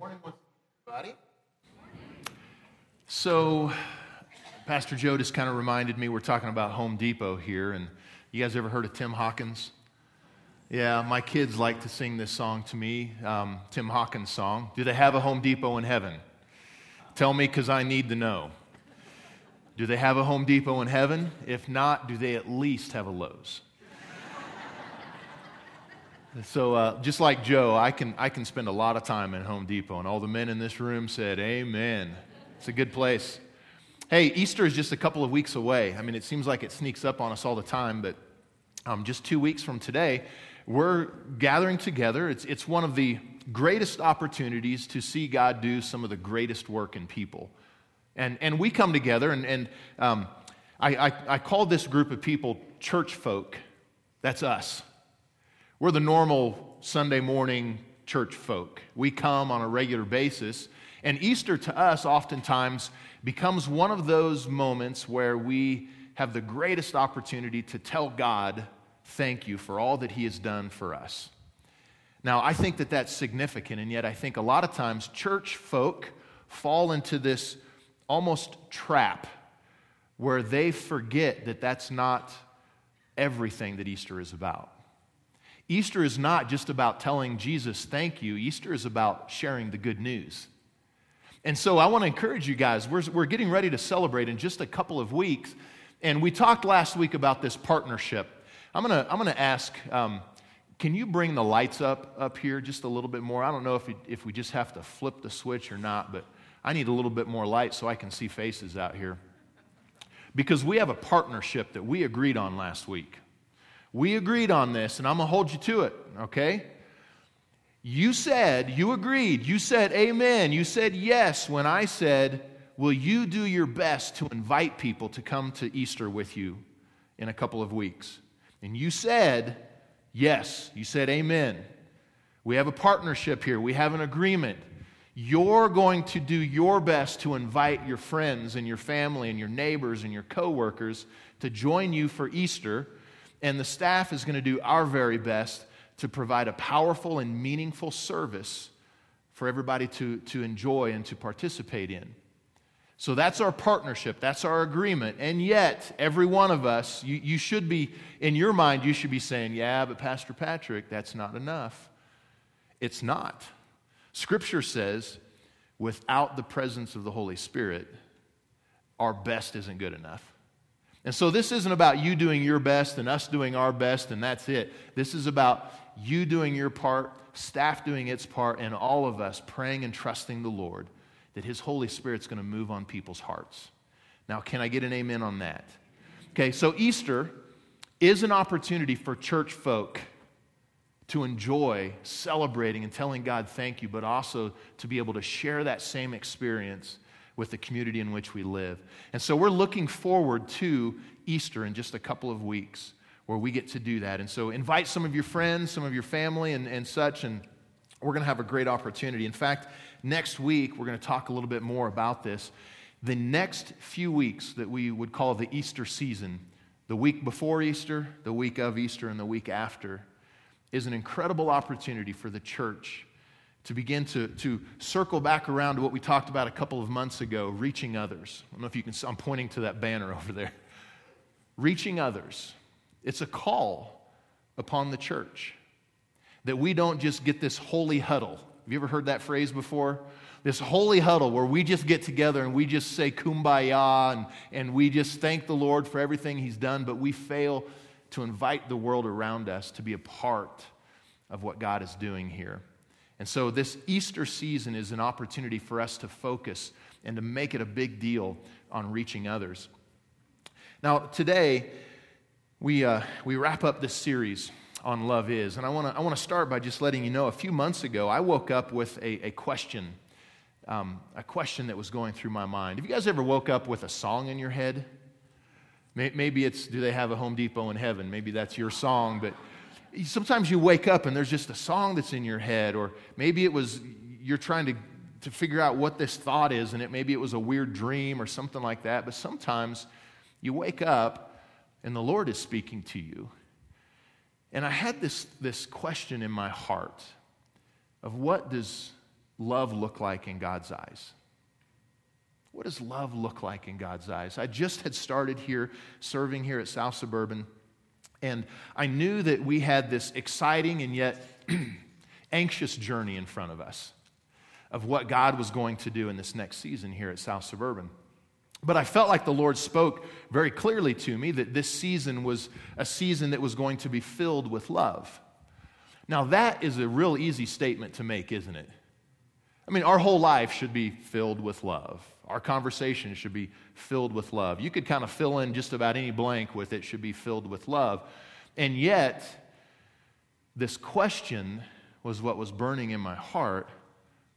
Morning, everybody. So, Pastor Joe just kind of reminded me we're talking about Home Depot here, and you guys ever heard of Tim Hawkins? Yeah, my kids like to sing this song to me, um, Tim Hawkins' song. Do they have a Home Depot in heaven? Tell me because I need to know. Do they have a Home Depot in heaven? If not, do they at least have a Lowe's? So, uh, just like Joe, I can, I can spend a lot of time in Home Depot, and all the men in this room said, Amen. It's a good place. Hey, Easter is just a couple of weeks away. I mean, it seems like it sneaks up on us all the time, but um, just two weeks from today, we're gathering together. It's, it's one of the greatest opportunities to see God do some of the greatest work in people. And, and we come together, and, and um, I, I, I call this group of people church folk. That's us. We're the normal Sunday morning church folk. We come on a regular basis. And Easter to us oftentimes becomes one of those moments where we have the greatest opportunity to tell God, thank you for all that He has done for us. Now, I think that that's significant, and yet I think a lot of times church folk fall into this almost trap where they forget that that's not everything that Easter is about. Easter is not just about telling Jesus thank you, Easter is about sharing the good news. And so I want to encourage you guys. We're, we're getting ready to celebrate in just a couple of weeks. And we talked last week about this partnership. I'm going to I'm going to ask um, can you bring the lights up up here just a little bit more? I don't know if, if we just have to flip the switch or not, but I need a little bit more light so I can see faces out here. Because we have a partnership that we agreed on last week. We agreed on this, and I'm going to hold you to it, okay? You said, you agreed, you said amen, you said yes when I said, Will you do your best to invite people to come to Easter with you in a couple of weeks? And you said, Yes. You said amen. We have a partnership here, we have an agreement. You're going to do your best to invite your friends and your family and your neighbors and your coworkers to join you for Easter and the staff is going to do our very best to provide a powerful and meaningful service for everybody to, to enjoy and to participate in. So that's our partnership, that's our agreement. And yet, every one of us, you, you should be, in your mind, you should be saying, Yeah, but Pastor Patrick, that's not enough. It's not. Scripture says, without the presence of the Holy Spirit, our best isn't good enough. And so this isn't about you doing your best and us doing our best and that's it. This is about you doing your part, staff doing its part, and all of us praying and trusting the Lord that His Holy Spirit's going to move on people's hearts. Now, can I get an amen on that? Okay, so Easter is an opportunity for church folk to enjoy celebrating and telling God thank you, but also to be able to share that same experience with the community in which we live. And so we're looking forward to Easter in just a couple of weeks where we get to do that. And so invite some of your friends, some of your family, and, and such, and we're going to have a great opportunity. In fact, next week, we're going to talk a little bit more about this. The next few weeks that we would call the Easter season, the week before Easter, the week of Easter, and the week after, is an incredible opportunity for the church to begin to, to circle back around to what we talked about a couple of months ago reaching others. I don't know if you can, I'm pointing to that banner over there. Reaching others. It's a call upon the church that we don't just get this holy huddle. Have you ever heard that phrase before? This holy huddle where we just get together and we just say kumbaya and, and we just thank the Lord for everything He's done, but we fail to invite the world around us to be a part of what God is doing here. And so, this Easter season is an opportunity for us to focus and to make it a big deal on reaching others. Now, today, we, uh, we wrap up this series on love is. And I want to I wanna start by just letting you know a few months ago, I woke up with a, a question, um, a question that was going through my mind. Have you guys ever woke up with a song in your head? Maybe it's, do they have a Home Depot in heaven? Maybe that's your song, but sometimes you wake up and there's just a song that's in your head, or maybe it was you're trying to, to figure out what this thought is, and it maybe it was a weird dream or something like that. But sometimes you wake up and the Lord is speaking to you. And I had this, this question in my heart of what does love look like in God's eyes? What does love look like in God's eyes? I just had started here serving here at South Suburban, and I knew that we had this exciting and yet anxious journey in front of us of what God was going to do in this next season here at South Suburban. But I felt like the Lord spoke very clearly to me that this season was a season that was going to be filled with love. Now, that is a real easy statement to make, isn't it? I mean, our whole life should be filled with love. Our conversation should be filled with love. You could kind of fill in just about any blank with it, should be filled with love. And yet, this question was what was burning in my heart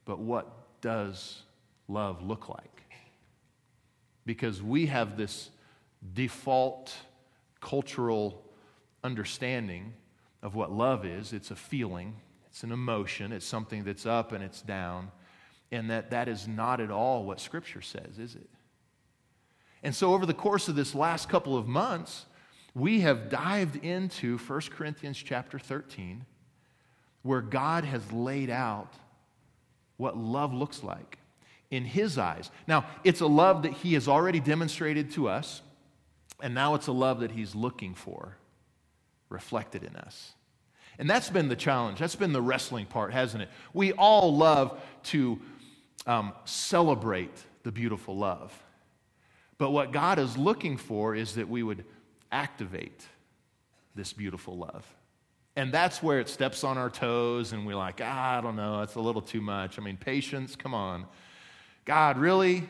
but what does love look like? Because we have this default cultural understanding of what love is it's a feeling, it's an emotion, it's something that's up and it's down, and that that is not at all what Scripture says, is it? And so, over the course of this last couple of months, we have dived into 1 Corinthians chapter 13, where God has laid out what love looks like in His eyes. Now, it's a love that He has already demonstrated to us, and now it's a love that He's looking for reflected in us. And that's been the challenge. That's been the wrestling part, hasn't it? We all love to um, celebrate the beautiful love. But what God is looking for is that we would activate this beautiful love. And that's where it steps on our toes, and we're like, ah, I don't know, that's a little too much. I mean, patience, come on. God, really?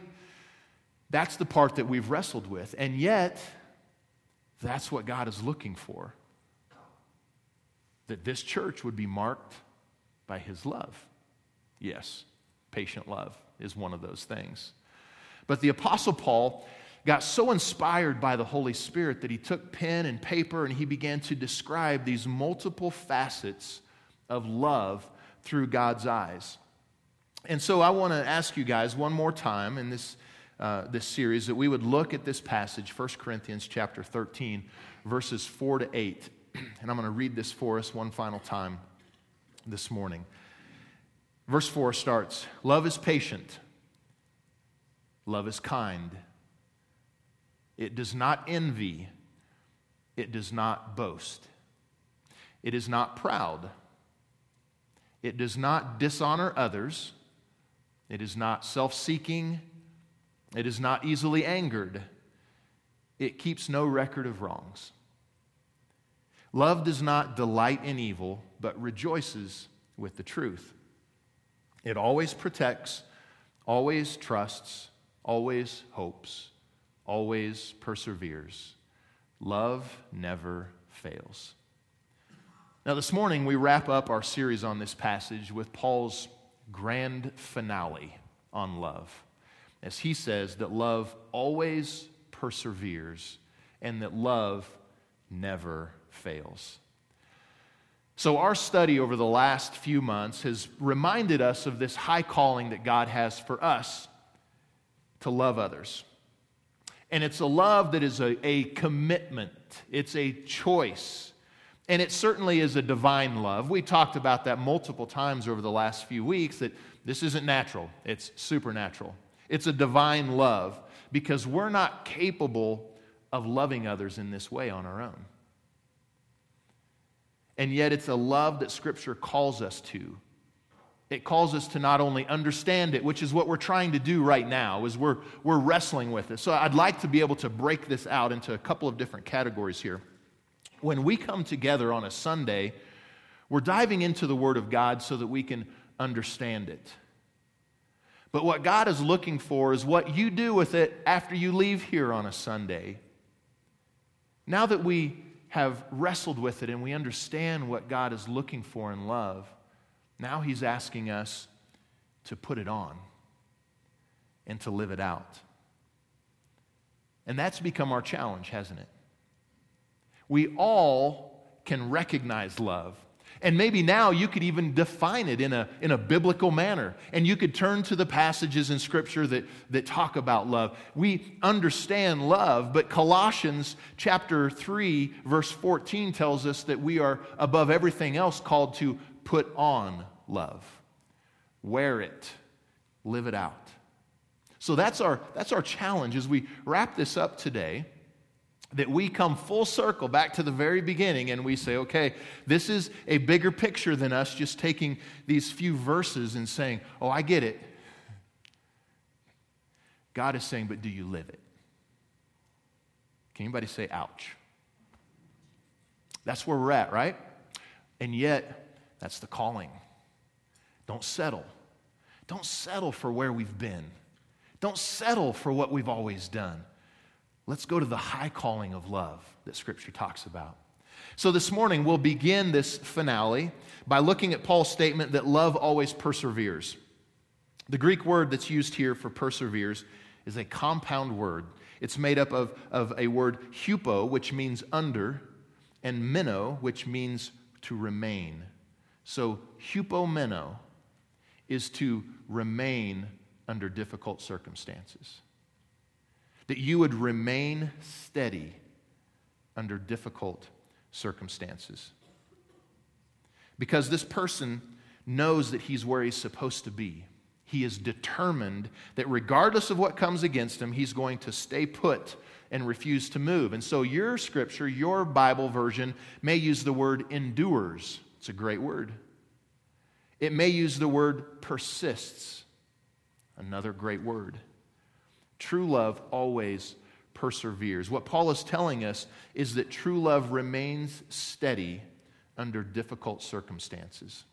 That's the part that we've wrestled with. And yet, that's what God is looking for. That this church would be marked by his love. Yes, patient love is one of those things. But the Apostle Paul got so inspired by the Holy Spirit that he took pen and paper and he began to describe these multiple facets of love through God's eyes. And so I want to ask you guys one more time in this, uh, this series that we would look at this passage, 1 Corinthians chapter 13, verses 4 to 8. And I'm going to read this for us one final time this morning. Verse 4 starts Love is patient, love is kind. It does not envy. It does not boast. It is not proud. It does not dishonor others. It is not self seeking. It is not easily angered. It keeps no record of wrongs. Love does not delight in evil, but rejoices with the truth. It always protects, always trusts, always hopes always perseveres. Love never fails. Now, this morning, we wrap up our series on this passage with Paul's grand finale on love, as he says that love always perseveres and that love never fails. So, our study over the last few months has reminded us of this high calling that God has for us to love others. And it's a love that is a, a commitment, it's a choice. And it certainly is a divine love. We talked about that multiple times over the last few weeks that this isn't natural, it's supernatural. It's a divine love because we're not capable of loving others in this way on our own. And yet, it's a love that Scripture calls us to it calls us to not only understand it, which is what we're trying to do right now, is we're, we're wrestling with it. So I'd like to be able to break this out into a couple of different categories here. When we come together on a Sunday, we're diving into the Word of God so that we can understand it. But what God is looking for is what you do with it after you leave here on a Sunday. Now that we have wrestled with it and we understand what God is looking for in love, now he's asking us to put it on and to live it out. And that's become our challenge, hasn't it? We all can recognize love. And maybe now you could even define it in a, in a biblical manner. And you could turn to the passages in Scripture that, that talk about love. We understand love, but Colossians chapter 3, verse 14 tells us that we are above everything else called to put on love. wear it, live it out. So that's our, that's our challenge as we wrap this up today. That we come full circle back to the very beginning and we say, okay, this is a bigger picture than us just taking these few verses and saying, oh, I get it. God is saying, but do you live it? Can anybody say, ouch? That's where we're at, right? And yet, that's the calling. Don't settle. Don't settle for where we've been. Don't settle for what we've always done. Let's go to the high calling of love that Scripture talks about. So, this morning, we'll begin this finale by looking at Paul's statement that love always perseveres. The Greek word that's used here for perseveres is a compound word. It's made up of, of a word hupo, which means under, and meno, which means to remain. So, hupomeno is to remain under difficult circumstances. That you would remain steady under difficult circumstances. Because this person knows that he's where he's supposed to be. He is determined that regardless of what comes against him, he's going to stay put and refuse to move. And so, your scripture, your Bible version, may use the word endures. It's a great word. It may use the word persists. Another great word. True love always perseveres. What Paul is telling us is that true love remains steady under difficult circumstances.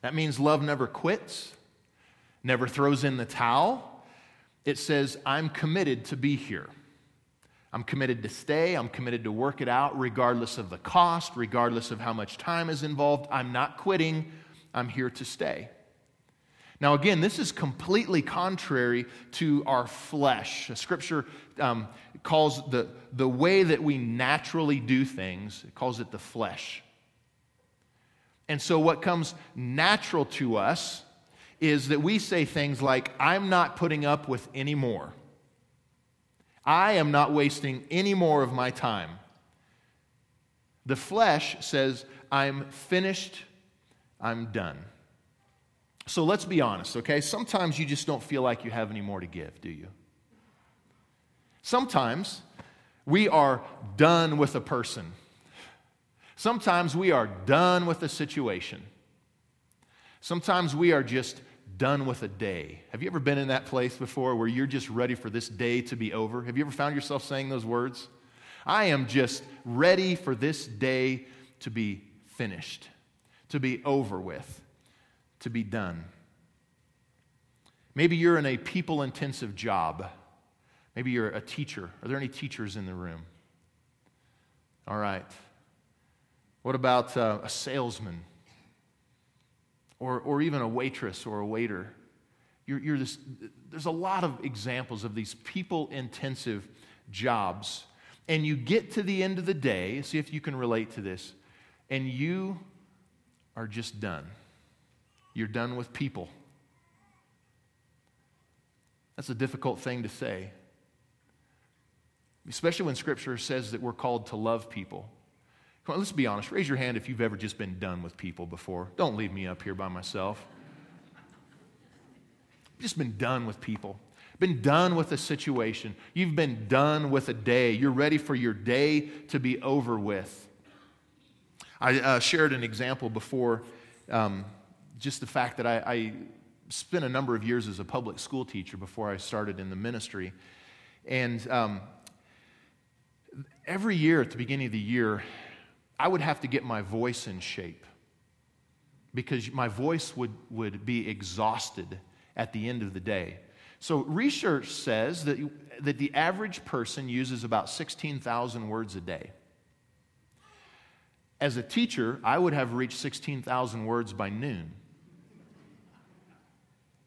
That means love never quits, never throws in the towel. It says, I'm committed to be here. I'm committed to stay. I'm committed to work it out regardless of the cost, regardless of how much time is involved. I'm not quitting. I'm here to stay. Now, again, this is completely contrary to our flesh. Scripture um, calls the, the way that we naturally do things, it calls it the flesh. And so, what comes natural to us is that we say things like, I'm not putting up with any more. I am not wasting any more of my time. The flesh says, I'm finished, I'm done. So let's be honest, okay? Sometimes you just don't feel like you have any more to give, do you? Sometimes we are done with a person. Sometimes we are done with a situation. Sometimes we are just done with a day. Have you ever been in that place before where you're just ready for this day to be over? Have you ever found yourself saying those words? I am just ready for this day to be finished, to be over with, to be done. Maybe you're in a people intensive job. Maybe you're a teacher. Are there any teachers in the room? All right. What about uh, a salesman? or, or even a waitress or a waiter. You're, you're this, there's a lot of examples of these people intensive jobs. And you get to the end of the day, see if you can relate to this, and you are just done. You're done with people. That's a difficult thing to say, especially when Scripture says that we're called to love people. Come on, let's be honest. Raise your hand if you've ever just been done with people before. Don't leave me up here by myself. Just been done with people. Been done with a situation. You've been done with a day. You're ready for your day to be over with. I uh, shared an example before, um, just the fact that I, I spent a number of years as a public school teacher before I started in the ministry. And um, every year at the beginning of the year, I would have to get my voice in shape because my voice would, would be exhausted at the end of the day. So, research says that, that the average person uses about 16,000 words a day. As a teacher, I would have reached 16,000 words by noon.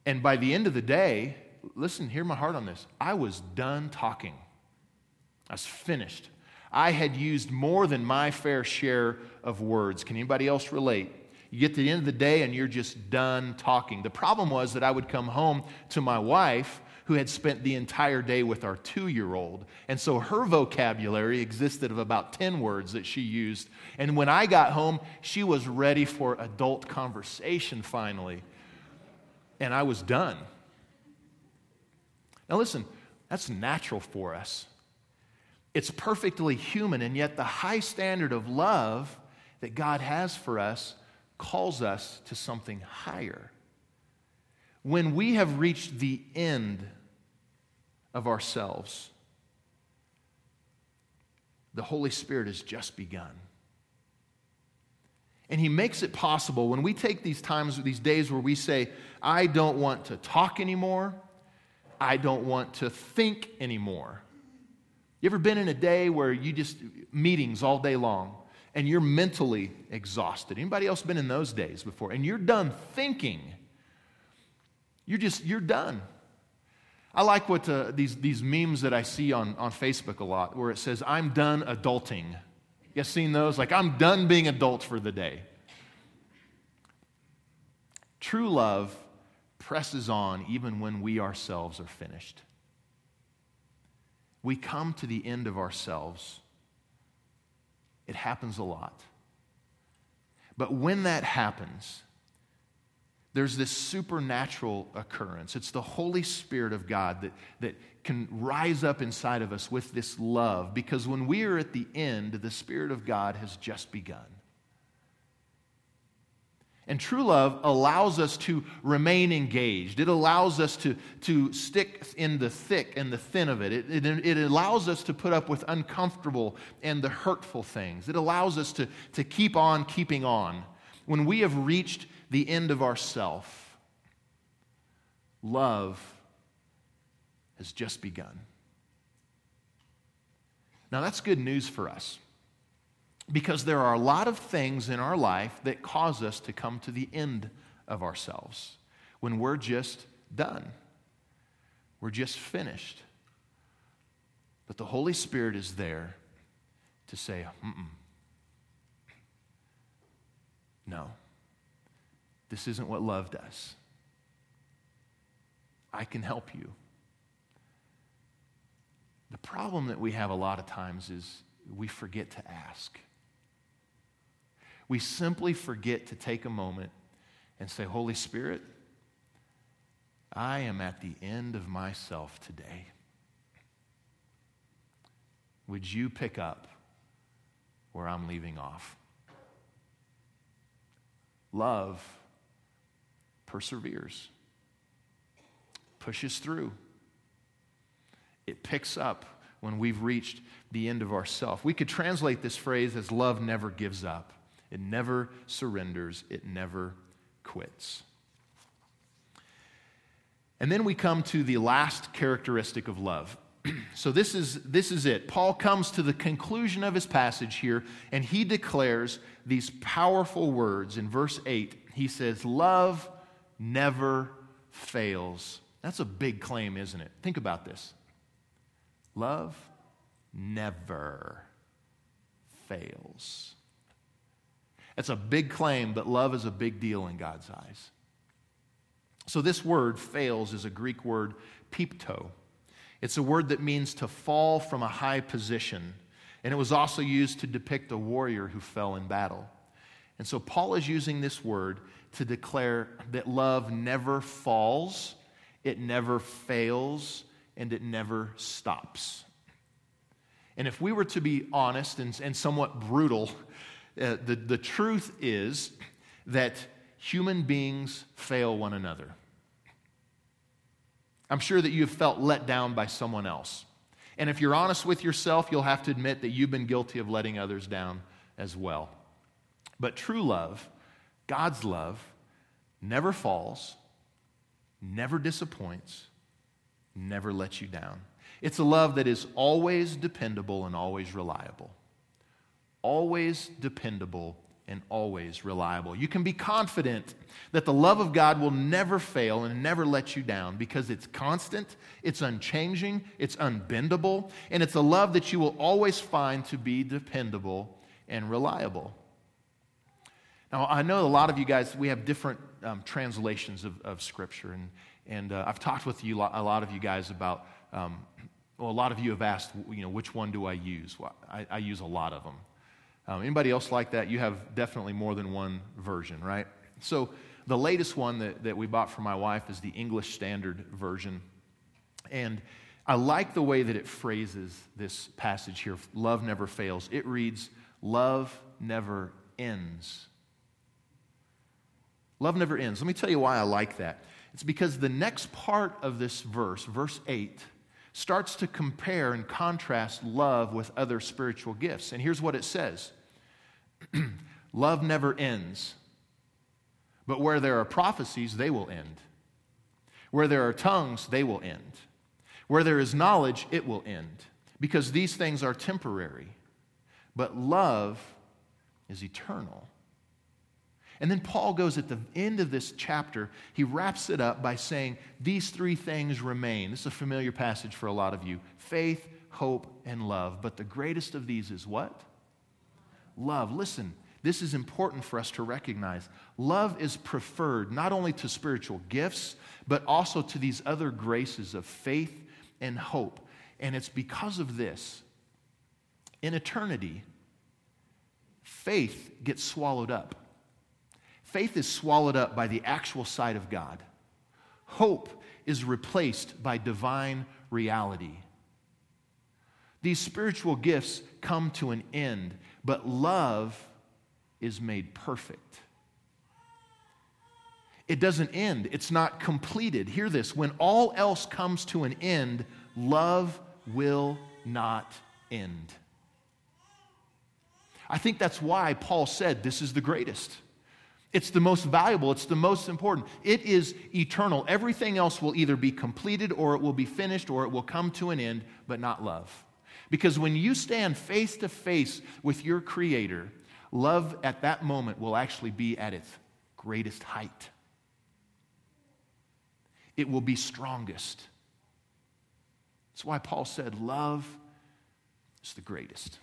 And by the end of the day, listen, hear my heart on this. I was done talking, I was finished. I had used more than my fair share of words. Can anybody else relate? You get to the end of the day and you're just done talking. The problem was that I would come home to my wife, who had spent the entire day with our two year old. And so her vocabulary existed of about 10 words that she used. And when I got home, she was ready for adult conversation finally. And I was done. Now, listen, that's natural for us. It's perfectly human, and yet the high standard of love that God has for us calls us to something higher. When we have reached the end of ourselves, the Holy Spirit has just begun. And He makes it possible when we take these times, these days where we say, I don't want to talk anymore, I don't want to think anymore. You ever been in a day where you just, meetings all day long, and you're mentally exhausted? Anybody else been in those days before? And you're done thinking. You're just, you're done. I like what uh, these, these memes that I see on, on Facebook a lot where it says, I'm done adulting. You guys seen those? Like, I'm done being adult for the day. True love presses on even when we ourselves are finished. We come to the end of ourselves. It happens a lot. But when that happens, there's this supernatural occurrence. It's the Holy Spirit of God that, that can rise up inside of us with this love because when we are at the end, the Spirit of God has just begun. And true love allows us to remain engaged. It allows us to, to stick in the thick and the thin of it. It, it. it allows us to put up with uncomfortable and the hurtful things. It allows us to, to keep on keeping on. When we have reached the end of ourself, love has just begun. Now, that's good news for us because there are a lot of things in our life that cause us to come to the end of ourselves when we're just done. We're just finished. But the Holy Spirit is there to say, no, this isn't what love does. I can help you. The problem that we have a lot of times is we forget to ask. We simply forget to take a moment and say, Holy Spirit, I am at the end of myself today. Would you pick up where I'm leaving off? Love perseveres, pushes through. It picks up when we've reached the end of ourself. We could translate this phrase as love never gives up. It never surrenders, it never quits. And then we come to the last characteristic of love. so this is, this is it. Paul comes to the conclusion of his passage here, and he declares these powerful words in verse 8. He says, Love never fails. That's a big claim, isn't it? Think about this. Love never fails. That's a big claim, but love is a big deal in God's eyes. So, this word, fails, is a Greek word, pipto. It's a word that means to fall from a high position, and it was also used to depict a warrior who fell in battle. And so, Paul is using this word to declare that love never falls, it never fails, and it never stops. And if we were to be honest and, and somewhat brutal, uh, the, the truth is that human beings fail one another. I'm sure that you've felt let down by someone else. And if you're honest with yourself, you'll have to admit that you've been guilty of letting others down as well. But true love, God's love, never falls, never disappoints, never lets you down. It's a love that is always dependable and always reliable always dependable and always reliable. You can be confident that the love of God will never fail and never let you down because it's constant, it's unchanging, it's unbendable, and it's a love that you will always find to be dependable and reliable. Now, I know a lot of you guys, we have different um, translations of, of Scripture, and, And uh, I've talked with you, a lot of you guys about, um, well, a lot of you have asked, you know, which one do I use? Well, I, I use a lot of them. Um, anybody else like that? You have definitely more than one version, right? So the latest one that, that we bought for my wife is the English Standard Version. And I like the way that it phrases this passage here love never fails. It reads, Love never ends. Love never ends. Let me tell you why I like that. It's because the next part of this verse, verse 8, starts to compare and contrast love with other spiritual gifts. And here's what it says Love never ends, but where there are prophecies, they will end. Where there are tongues, they will end. Where there is knowledge, it will end. Because these things are temporary, but love is eternal. And then Paul goes at the end of this chapter, he wraps it up by saying, These three things remain. This is a familiar passage for a lot of you faith, hope, and love. But the greatest of these is what? Love. Listen, this is important for us to recognize. Love is preferred not only to spiritual gifts, but also to these other graces of faith and hope. And it's because of this, in eternity, faith gets swallowed up faith is swallowed up by the actual sight of God. Hope is replaced by divine reality. These spiritual gifts come to an end, but love is made perfect. It doesn't end, it's not completed. Hear this when all else comes to an end, love will not end. I think that's why Paul said this is the greatest. It's the most valuable, it's the most important. It is eternal. Everything else will either be completed or it will be finished or it will come to an end, but not love. Because when you stand face to face with your Creator, love at that moment will actually be at its greatest height. It will be strongest. That's why Paul said, Love is the greatest,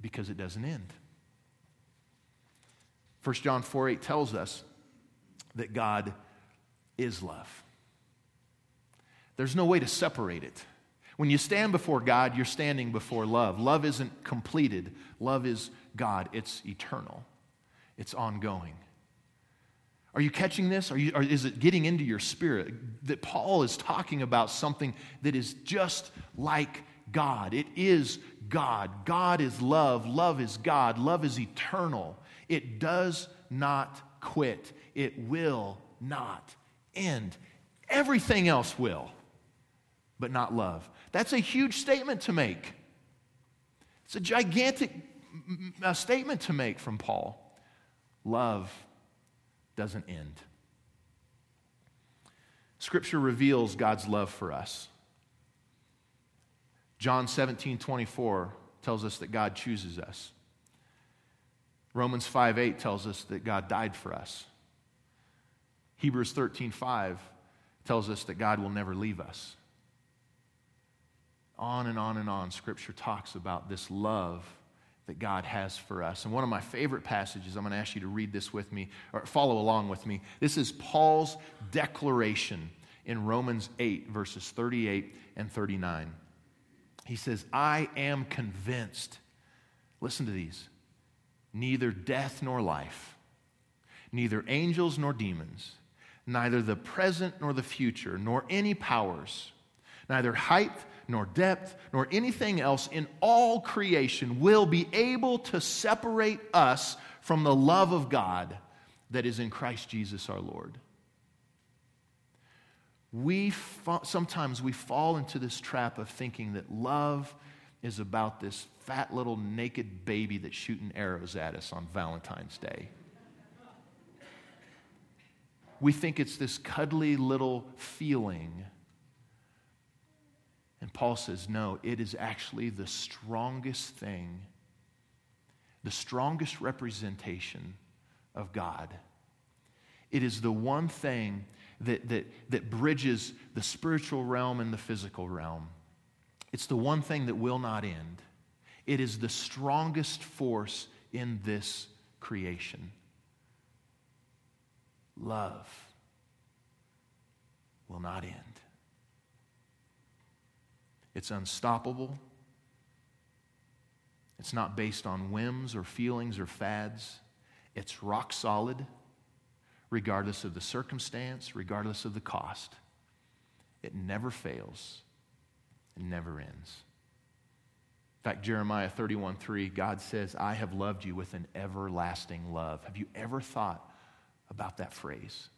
because it doesn't end. 1 John 4 8 tells us that God is love. There's no way to separate it. When you stand before God, you're standing before love. Love isn't completed, love is God, it's eternal, it's ongoing. Are you catching this? Are you, or is it getting into your spirit that Paul is talking about something that is just like God? It is God. God is love. Love is God. Love is eternal. It does not quit, it will not end. Everything else will, but not love. That's a huge statement to make. It's a gigantic mm, statement to make from Paul. Love doesn't end. Scripture reveals God's love for us. John 17, 24 tells us that God chooses us. Romans 5 8 tells us that God died for us. Hebrews 13 5 tells us that God will never leave us. On and on and on, Scripture talks about this love that God has for us. And one of my favorite passages, I'm going to ask you to read this with me or follow along with me. This is Paul's declaration in Romans 8, verses 38 and 39. He says, I am convinced. Listen to these neither death nor life, neither angels nor demons, neither the present nor the future, nor any powers, neither height nor depth, nor anything else in all creation will be able to separate us from the love of God that is in Christ Jesus our Lord. We fa- sometimes we fall into this trap of thinking that love is about this fat little naked baby that's shooting arrows at us on Valentine's Day. We think it's this cuddly little feeling. And Paul says, no, it is actually the strongest thing, the strongest representation of God. It is the one thing that, that, that bridges the spiritual realm and the physical realm. It's the one thing that will not end. It is the strongest force in this creation love. will not end. It's unstoppable. It's not based on whims or feelings or fads. It's rock solid, regardless of the circumstance, regardless of the cost. It never fails, it never ends. In fact, Jeremiah 31 3, God says, I have loved you with an everlasting love. Have you ever thought about that phrase?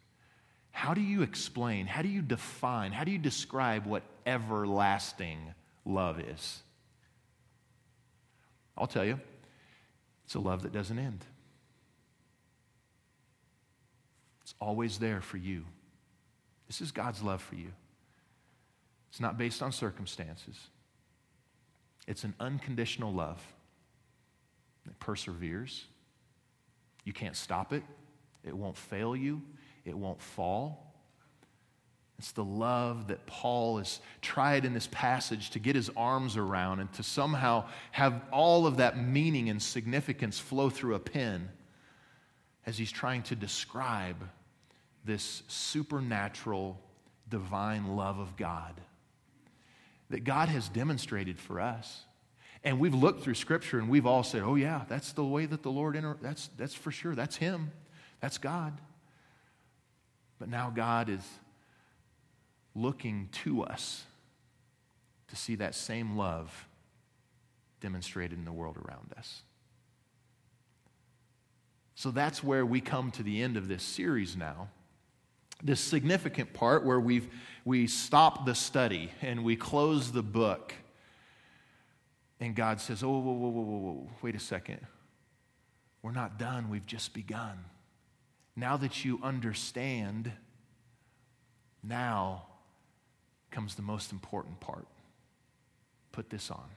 How do you explain, how do you define, how do you describe what everlasting love is? I'll tell you, it's a love that doesn't end. It's always there for you. This is God's love for you. It's not based on circumstances, it's an unconditional love that perseveres. You can't stop it, it won't fail you, it won't fall. It's the love that Paul has tried in this passage to get his arms around and to somehow have all of that meaning and significance flow through a pen as he's trying to describe this supernatural, divine love of God that God has demonstrated for us. And we've looked through Scripture and we've all said, oh, yeah, that's the way that the Lord, inter- that's, that's for sure. That's Him. That's God. But now God is looking to us to see that same love demonstrated in the world around us. So that's where we come to the end of this series now. This significant part where we've, we stop the study and we close the book. And God says, Oh, whoa, whoa, whoa, whoa, whoa, wait a second. We're not done, we've just begun. Now that you understand, now comes the most important part. Put this on,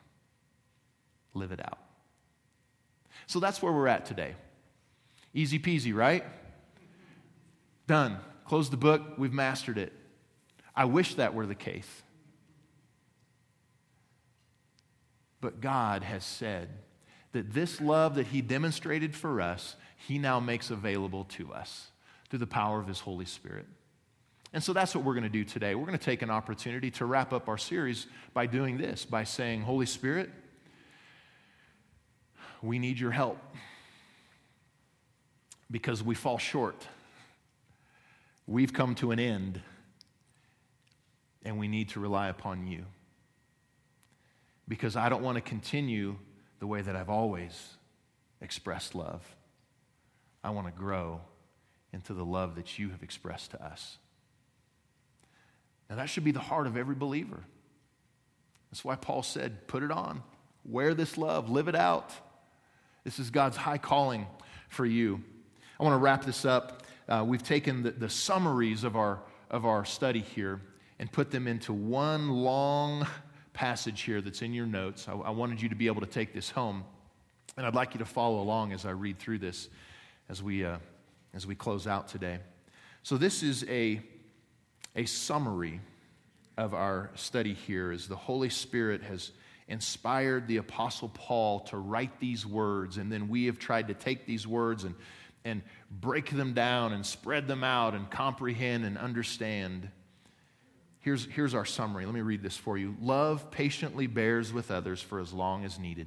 live it out. So that's where we're at today. Easy peasy, right? Done. Close the book, we've mastered it. I wish that were the case. But God has said that this love that He demonstrated for us he now makes available to us through the power of His Holy Spirit. And so that's what we're going to do today. We're going to take an opportunity to wrap up our series by doing this, by saying, Holy Spirit, we need your help because we fall short. We've come to an end, and we need to rely upon you. Because I don't want to continue the way that I've always expressed love. I want to grow into the love that you have expressed to us. Now, that should be the heart of every believer. That's why Paul said, put it on, wear this love, live it out. This is God's high calling for you. I want to wrap this up. Uh, we've taken the, the summaries of our, of our study here and put them into one long passage here that's in your notes. I, I wanted you to be able to take this home, and I'd like you to follow along as I read through this as we, uh, as we close out today. So, this is a, a summary of our study here as the Holy Spirit has inspired the Apostle Paul to write these words, and then we have tried to take these words and, and break them down and spread them out and comprehend and understand. Here's, here's our summary. Let me read this for you. Love patiently bears with others for as long as needed.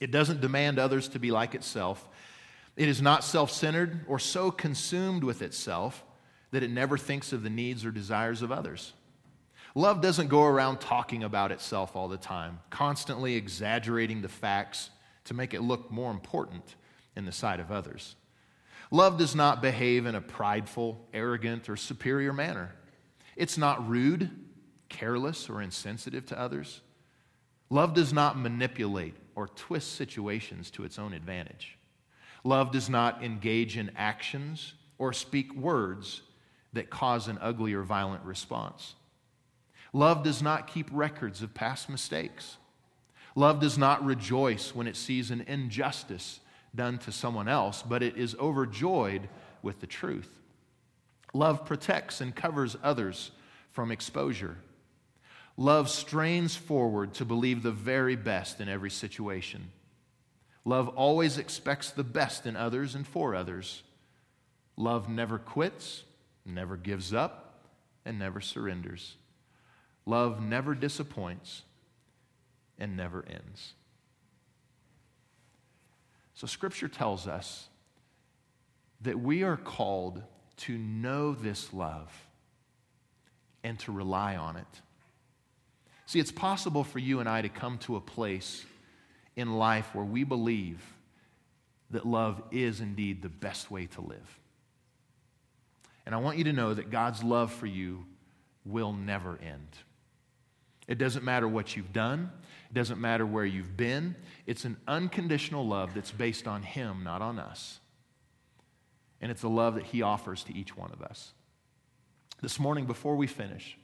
It doesn't demand others to be like itself. It is not self centered or so consumed with itself that it never thinks of the needs or desires of others. Love doesn't go around talking about itself all the time, constantly exaggerating the facts to make it look more important in the sight of others. Love does not behave in a prideful, arrogant, or superior manner. It's not rude, careless, or insensitive to others. Love does not manipulate or twist situations to its own advantage. Love does not engage in actions or speak words that cause an ugly or violent response. Love does not keep records of past mistakes. Love does not rejoice when it sees an injustice done to someone else, but it is overjoyed with the truth. Love protects and covers others from exposure. Love strains forward to believe the very best in every situation. Love always expects the best in others and for others. Love never quits, never gives up, and never surrenders. Love never disappoints and never ends. So, Scripture tells us that we are called to know this love and to rely on it. See, it's possible for you and I to come to a place in life where we believe that love is indeed the best way to live. And I want you to know that God's love for you will never end. It doesn't matter what you've done, it doesn't matter where you've been. It's an unconditional love that's based on Him, not on us. And it's a love that He offers to each one of us. This morning, before we finish,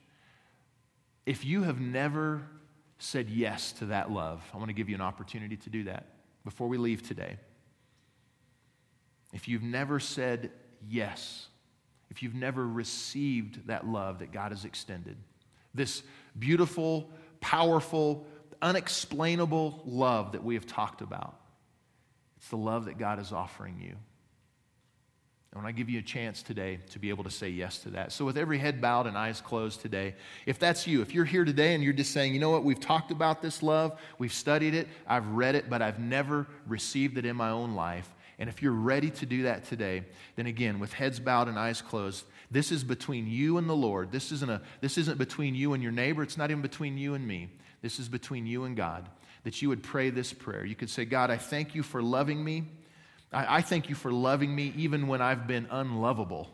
if you have never said yes to that love, I want to give you an opportunity to do that before we leave today. If you've never said yes, if you've never received that love that God has extended, this beautiful, powerful, unexplainable love that we have talked about, it's the love that God is offering you. And when I give you a chance today to be able to say yes to that. So, with every head bowed and eyes closed today, if that's you, if you're here today and you're just saying, you know what, we've talked about this love, we've studied it, I've read it, but I've never received it in my own life. And if you're ready to do that today, then again, with heads bowed and eyes closed, this is between you and the Lord. This isn't, a, this isn't between you and your neighbor. It's not even between you and me. This is between you and God. That you would pray this prayer. You could say, God, I thank you for loving me. I, I thank you for loving me even when I've been unlovable.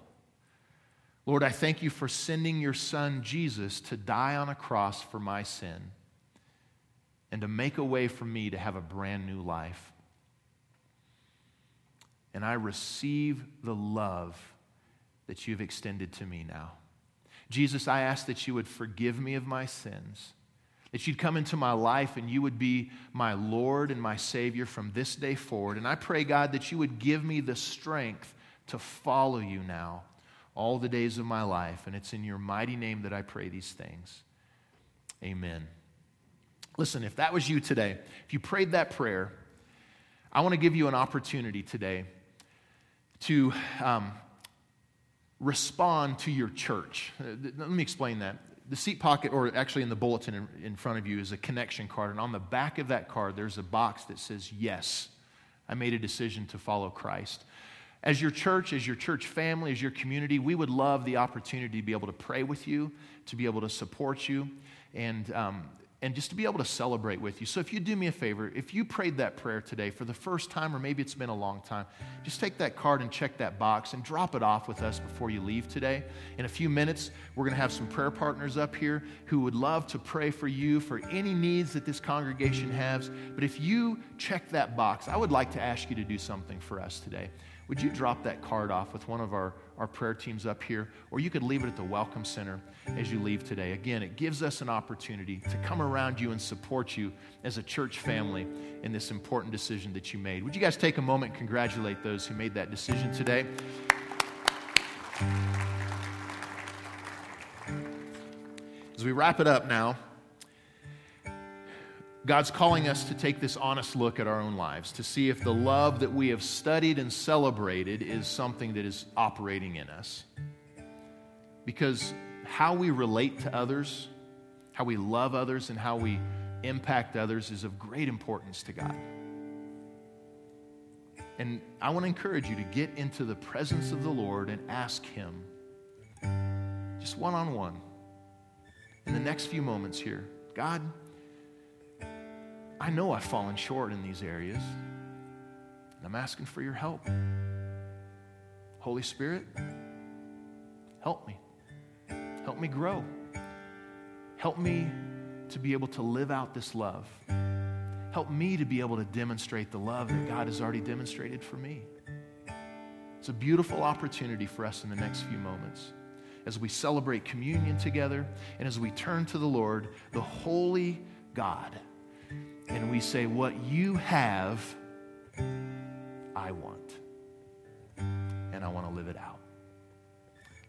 Lord, I thank you for sending your son Jesus to die on a cross for my sin and to make a way for me to have a brand new life. And I receive the love that you've extended to me now. Jesus, I ask that you would forgive me of my sins that you'd come into my life and you would be my Lord and my Savior from this day forward. And I pray, God, that you would give me the strength to follow you now all the days of my life. And it's in your mighty name that I pray these things. Amen. Listen, if that was you today, if you prayed that prayer, I want to give you an opportunity today to um, respond to your church. Uh, let me explain that the seat pocket, or actually in the bulletin in, front of you, is a connection card. And on the back of that card, there's a box that says, Yes, I made a decision to follow Christ. As your church, as your church family, as your community, we would love the opportunity to be able to pray with you, to be able to support you, and um, and just to be able to celebrate with you. So, if you do me a favor, if you prayed that prayer today for the first time, or maybe it's been a long time, just take that card and check that box and drop it off with us before you leave today. In a few minutes, we're going to have some prayer partners up here who would love to pray for you for any needs that this congregation has. But if you check that box, I would like to ask you to do something for us today. Would you drop that card off with one of our our prayer teams up here, or you could leave it at the Welcome Center as you leave today. Again, it gives us an opportunity to come around you and support you as a church family in this important decision that you made. Would you guys take a moment and congratulate those who made that decision today? As we wrap it up now, God's calling us to take this honest look at our own lives to see if the love that we have studied and celebrated is something that is operating in us. Because how we relate to others, how we love others, and how we impact others is of great importance to God. And I want to encourage you to get into the presence of the Lord and ask Him, just one on one, in the next few moments here God, I know I've fallen short in these areas. And I'm asking for your help. Holy Spirit, help me. Help me grow. Help me to be able to live out this love. Help me to be able to demonstrate the love that God has already demonstrated for me. It's a beautiful opportunity for us in the next few moments as we celebrate communion together and as we turn to the Lord, the holy God and we say, What you have, I want. And I want to live it out.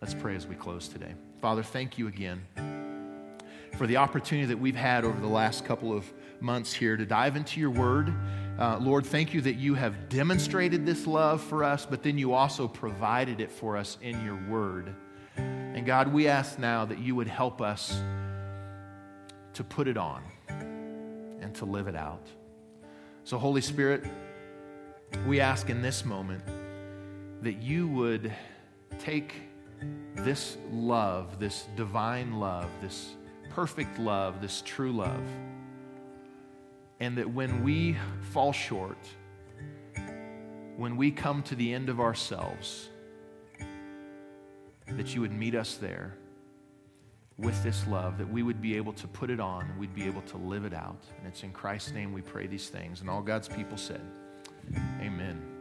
Let's pray as we close today. Father, thank you again for the opportunity that we've had over the last couple of months here to dive into your word. Uh, Lord, thank you that you have demonstrated this love for us, but then you also provided it for us in your word. And God, we ask now that you would help us to put it on and to live it out. So, Holy Spirit, we ask in this moment that you would take this love, this divine love, this perfect love, this true love, and that when we fall short, when we come to the end of ourselves, that you would meet us there with this love, that we would be able to put it on, we'd be able to live it out. And it's in Christ's name we pray these things. And all God's people said, Amen.